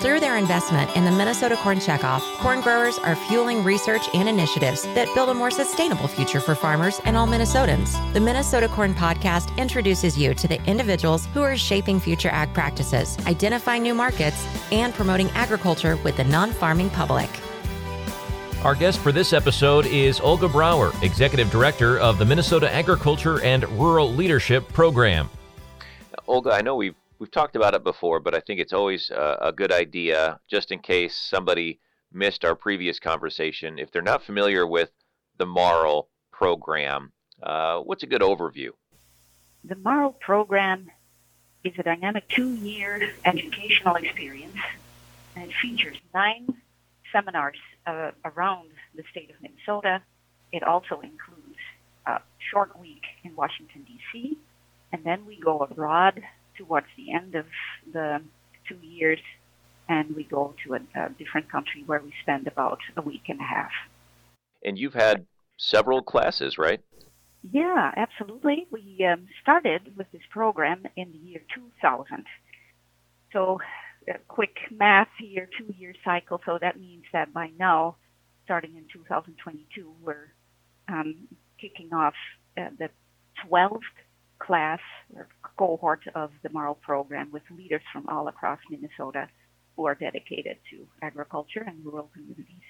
Through their investment in the Minnesota Corn Checkoff, corn growers are fueling research and initiatives that build a more sustainable future for farmers and all Minnesotans. The Minnesota Corn Podcast introduces you to the individuals who are shaping future ag practices, identifying new markets, and promoting agriculture with the non farming public. Our guest for this episode is Olga Brouwer, Executive Director of the Minnesota Agriculture and Rural Leadership Program. Olga, I know we've we've talked about it before, but I think it's always a, a good idea, just in case somebody missed our previous conversation. If they're not familiar with the MARL program, uh, what's a good overview? The MARL program is a dynamic two-year educational experience, and it features nine seminars uh, around the state of Minnesota. It also includes a short week in Washington, D.C., and then we go abroad towards the end of the two years, and we go to a, a different country where we spend about a week and a half. And you've had several classes, right? Yeah, absolutely. We um, started with this program in the year 2000. So, a quick math here, two year cycle. So that means that by now, starting in 2022, we're um, kicking off uh, the 12th class or cohort of the MARL program with leaders from all across Minnesota who are dedicated to agriculture and rural communities.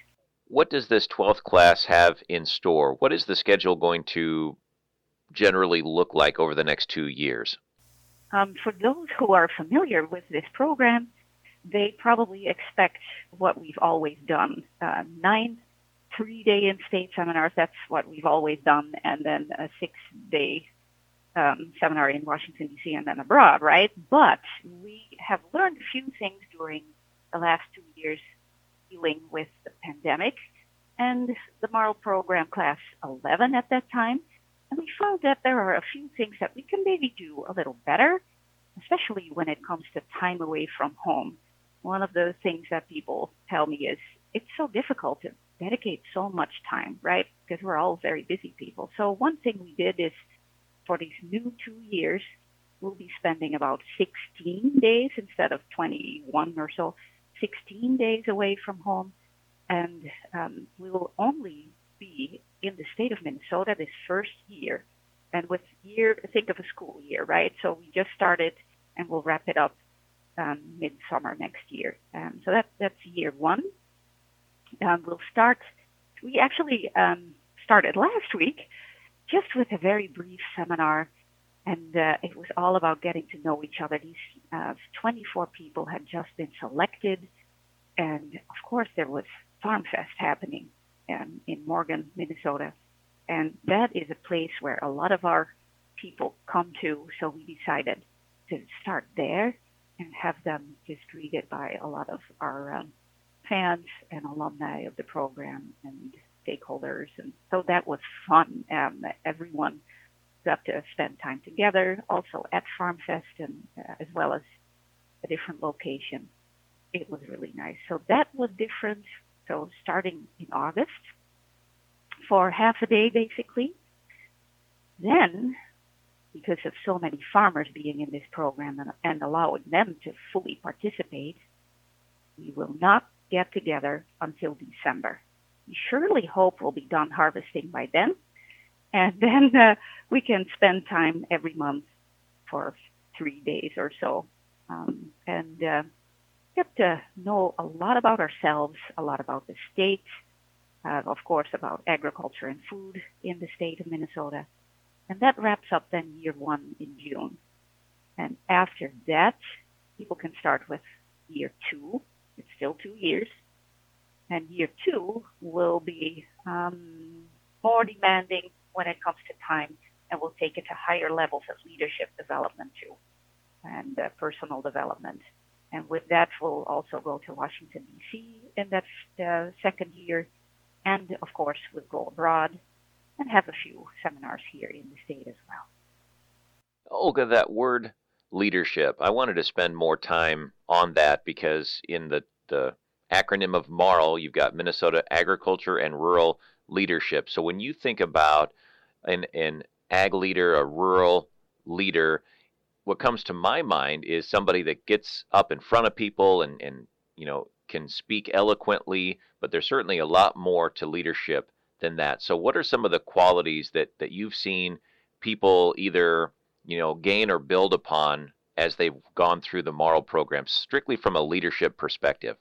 What does this 12th class have in store? What is the schedule going to generally look like over the next two years? Um, for those who are familiar with this program, they probably expect what we've always done uh, nine three day in state seminars, that's what we've always done, and then a six day um, seminar in Washington, D.C., and then abroad, right? But we have learned a few things during the last two years dealing with the pandemic and the MARL program class 11 at that time. And we found that there are a few things that we can maybe do a little better, especially when it comes to time away from home. One of the things that people tell me is it's so difficult to dedicate so much time, right? Because we're all very busy people. So one thing we did is for these new two years, we'll be spending about 16 days instead of 21 or so, 16 days away from home. And um, we will only be in the state of Minnesota this first year. And with year, think of a school year, right? So we just started and we'll wrap it up um, midsummer next year. Um, so that, that's year one. Um, we'll start, we actually um, started last week just with a very brief seminar. And uh, it was all about getting to know each other. These uh, 24 people had just been selected. And of course, there was Farm Fest happening um, in Morgan, Minnesota. And that is a place where a lot of our people come to. So we decided to start there and have them just greeted by a lot of our um, fans and alumni of the program and stakeholders. And so that was fun. Um, everyone got to spend time together, also at Farm Fest and uh, as well as a different location. It was really nice. So that was different. So starting in August for half a day basically. Then, because of so many farmers being in this program and, and allowing them to fully participate, we will not get together until December. Surely hope we'll be done harvesting by then. And then uh, we can spend time every month for three days or so um, and uh, get to know a lot about ourselves, a lot about the state, uh, of course, about agriculture and food in the state of Minnesota. And that wraps up then year one in June. And after that, people can start with year two. It's still two years. And year two will be um, more demanding when it comes to time, and we'll take it to higher levels of leadership development too, and uh, personal development. And with that, we'll also go to Washington D.C. in that uh, second year, and of course, we'll go abroad and have a few seminars here in the state as well. Olga, that word leadership, I wanted to spend more time on that because in the the acronym of MARL, you've got Minnesota Agriculture and Rural Leadership. So when you think about an, an ag leader, a rural leader, what comes to my mind is somebody that gets up in front of people and, and you know, can speak eloquently, but there's certainly a lot more to leadership than that. So, what are some of the qualities that that you've seen people either you know gain or build upon as they've gone through the Marl program, strictly from a leadership perspective?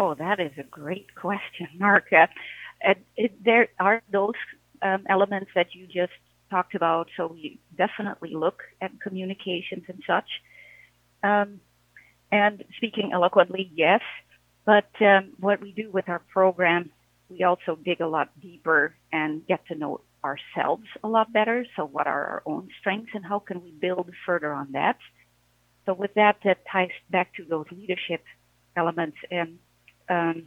Oh, that is a great question, Mark. Uh, it, there are those um, elements that you just talked about. So we definitely look at communications and such. Um, and speaking eloquently, yes. But um, what we do with our program, we also dig a lot deeper and get to know ourselves a lot better. So what are our own strengths and how can we build further on that? So with that, that ties back to those leadership elements. And um,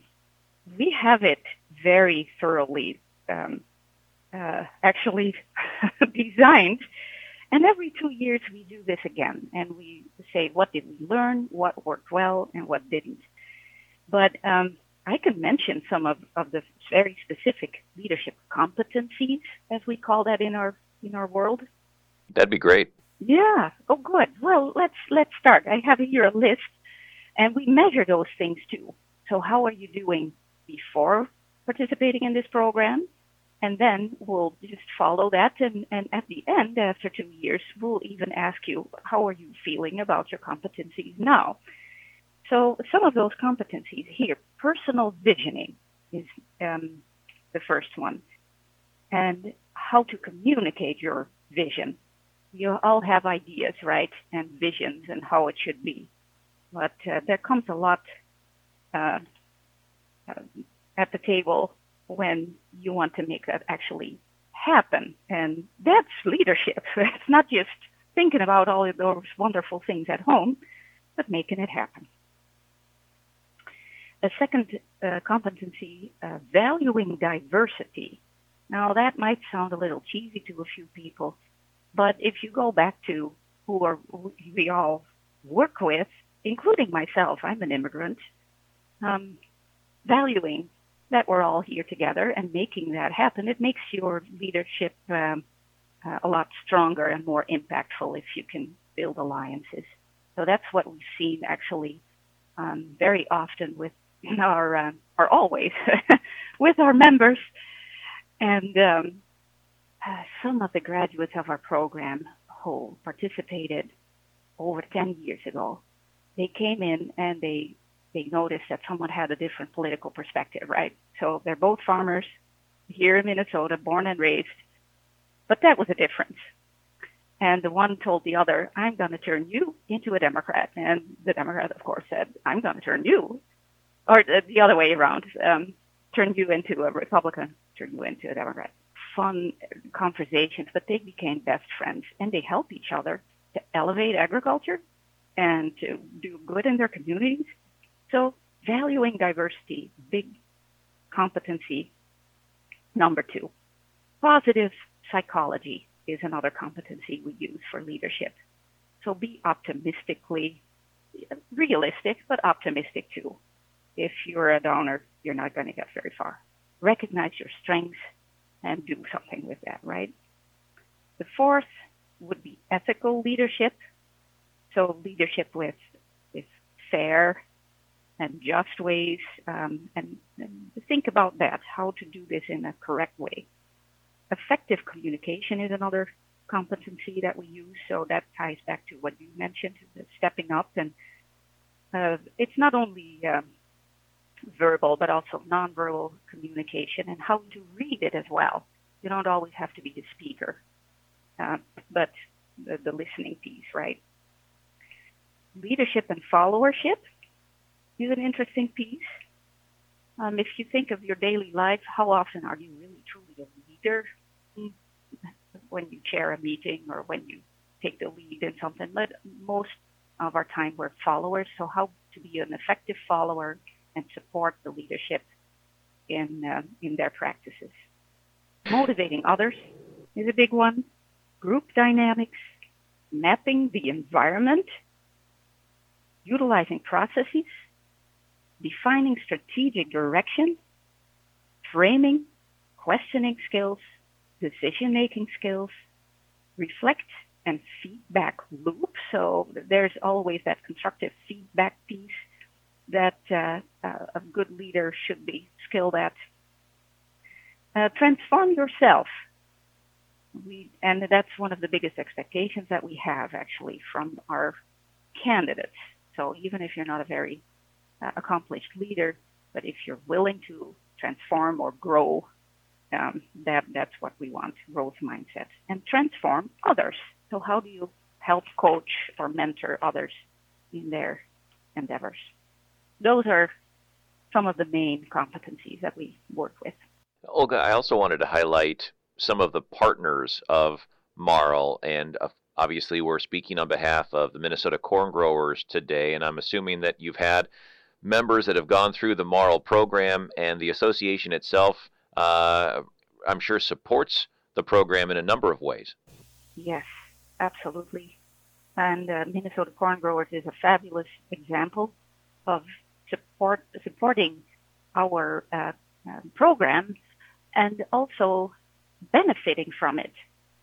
we have it very thoroughly um, uh, actually designed. And every two years we do this again and we say, what did we learn? What worked well and what didn't? But um, I can mention some of, of the very specific leadership competencies, as we call that in our in our world. That'd be great. Yeah. Oh, good. Well, let's let's start. I have here a list, and we measure those things too. So, how are you doing before participating in this program? And then we'll just follow that. And, and at the end, after two years, we'll even ask you, how are you feeling about your competencies now? So some of those competencies here, personal visioning is um, the first one. And how to communicate your vision. You all have ideas, right? And visions and how it should be. But uh, there comes a lot uh, at the table when you want to make that actually happen. And that's leadership. It's not just thinking about all of those wonderful things at home, but making it happen. A second uh, competency, uh, valuing diversity. Now that might sound a little cheesy to a few people, but if you go back to who are, we all work with, including myself, I'm an immigrant, um, valuing that we're all here together and making that happen, it makes your leadership um, uh, a lot stronger and more impactful if you can build alliances. So that's what we've seen actually um, very often with our, uh, or always with our members. And um, uh, some of the graduates of our program who participated over 10 years ago, they came in and they they noticed that someone had a different political perspective, right? So they're both farmers here in Minnesota, born and raised, but that was a difference. And the one told the other, I'm going to turn you into a Democrat. And the Democrat, of course, said, I'm going to turn you, or the other way around, um, turn you into a Republican, turn you into a Democrat. Fun conversations, but they became best friends and they help each other to elevate agriculture and to do good in their communities so valuing diversity, big competency. Number two, positive psychology is another competency we use for leadership. So be optimistically realistic, but optimistic too. If you're a downer, you're not going to get very far. Recognize your strengths and do something with that, right? The fourth would be ethical leadership. So leadership with, with fair and just ways, um, and, and think about that, how to do this in a correct way. Effective communication is another competency that we use, so that ties back to what you mentioned, stepping up, and uh, it's not only um, verbal but also nonverbal communication and how to read it as well. You don't always have to be the speaker, uh, but the, the listening piece, right? Leadership and followership is an interesting piece. Um, if you think of your daily life, how often are you really truly a leader when you chair a meeting or when you take the lead in something? But most of our time we're followers, so how to be an effective follower and support the leadership in uh, in their practices. Motivating others is a big one. Group dynamics, mapping the environment, utilizing processes defining strategic direction, framing, questioning skills, decision making skills, reflect and feedback loop. So there's always that constructive feedback piece that uh, uh, a good leader should be skilled at. Uh, transform yourself. We, and that's one of the biggest expectations that we have actually from our candidates. So even if you're not a very uh, accomplished leader, but if you're willing to transform or grow, um, that that's what we want: growth mindset and transform others. So how do you help coach or mentor others in their endeavors? Those are some of the main competencies that we work with. Olga, I also wanted to highlight some of the partners of Marl, and uh, obviously we're speaking on behalf of the Minnesota corn growers today, and I'm assuming that you've had members that have gone through the Marl program, and the association itself, uh, I'm sure, supports the program in a number of ways. Yes, absolutely. And uh, Minnesota Corn Growers is a fabulous example of support supporting our uh, um, program and also benefiting from it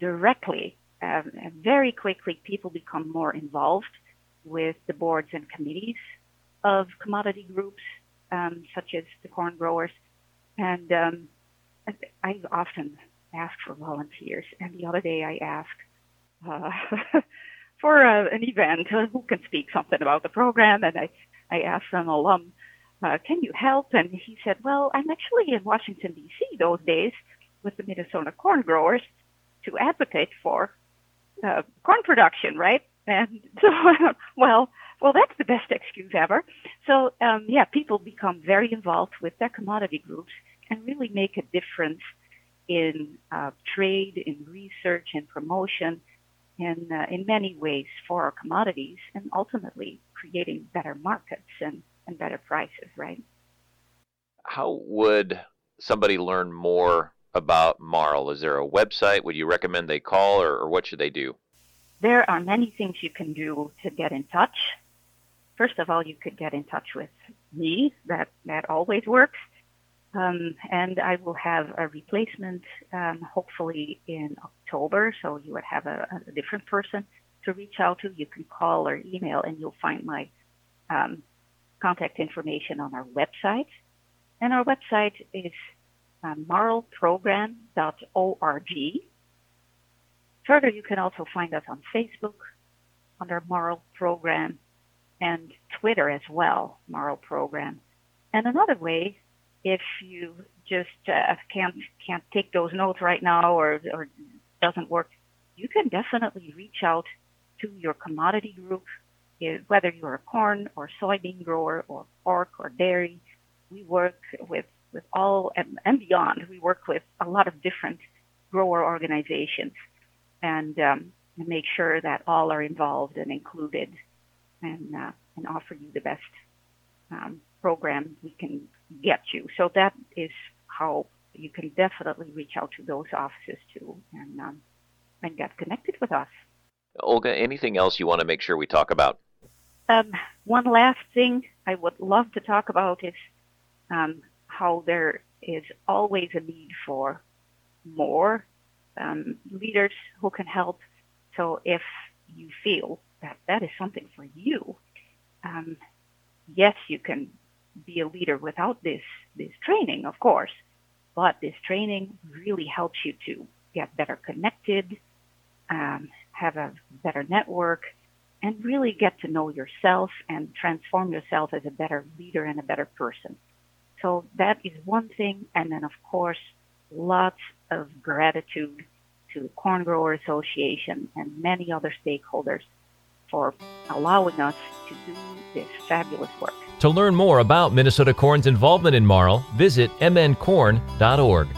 directly. Um, very quickly, people become more involved with the boards and committees of commodity groups, um, such as the corn growers. And um, I often ask for volunteers. And the other day, I asked uh, for uh, an event uh, who can speak something about the program, and I I asked an alum uh, can you help? And he said, well, I'm actually in Washington, D.C. those days with the Minnesota corn growers to advocate for uh, corn production, right? And so, well, well, that's the best excuse ever. So, um, yeah, people become very involved with their commodity groups and really make a difference in uh, trade, in research, in promotion, and uh, in many ways for our commodities, and ultimately creating better markets and and better prices, right? How would somebody learn more about Marl? Is there a website? Would you recommend they call, or, or what should they do? There are many things you can do to get in touch. First of all, you could get in touch with me. That that always works. Um, and I will have a replacement um, hopefully in October. So you would have a, a, different person to reach out to. You can call or email, and you'll find my um, contact information on our website. And our website is uh, marlprogram.org. Further, you can also find us on Facebook under Marl Program and Twitter as well, Marl Program. And another way, if you just uh, can't can't take those notes right now or or doesn't work, you can definitely reach out to your commodity group whether you're a corn or soybean grower or pork or dairy, we work with, with all and, and beyond. We work with a lot of different grower organizations and, um, make sure that all are involved and included and, uh, and offer you the best um, program we can get you. So that is how you can definitely reach out to those offices too and, um, and get connected with us. Olga, anything else you want to make sure we talk about? Um, one last thing I would love to talk about is um, how there is always a need for more um, leaders who can help. So if you feel that that is something for you, um, yes, you can be a leader without this this training, of course, but this training really helps you to get better connected, um, have a better network, and really get to know yourself and transform yourself as a better leader and a better person. So that is one thing. And then, of course, lots of gratitude to the Corn Grower Association and many other stakeholders for allowing us to do this fabulous work. To learn more about Minnesota Corn's involvement in Marl, visit mncorn.org.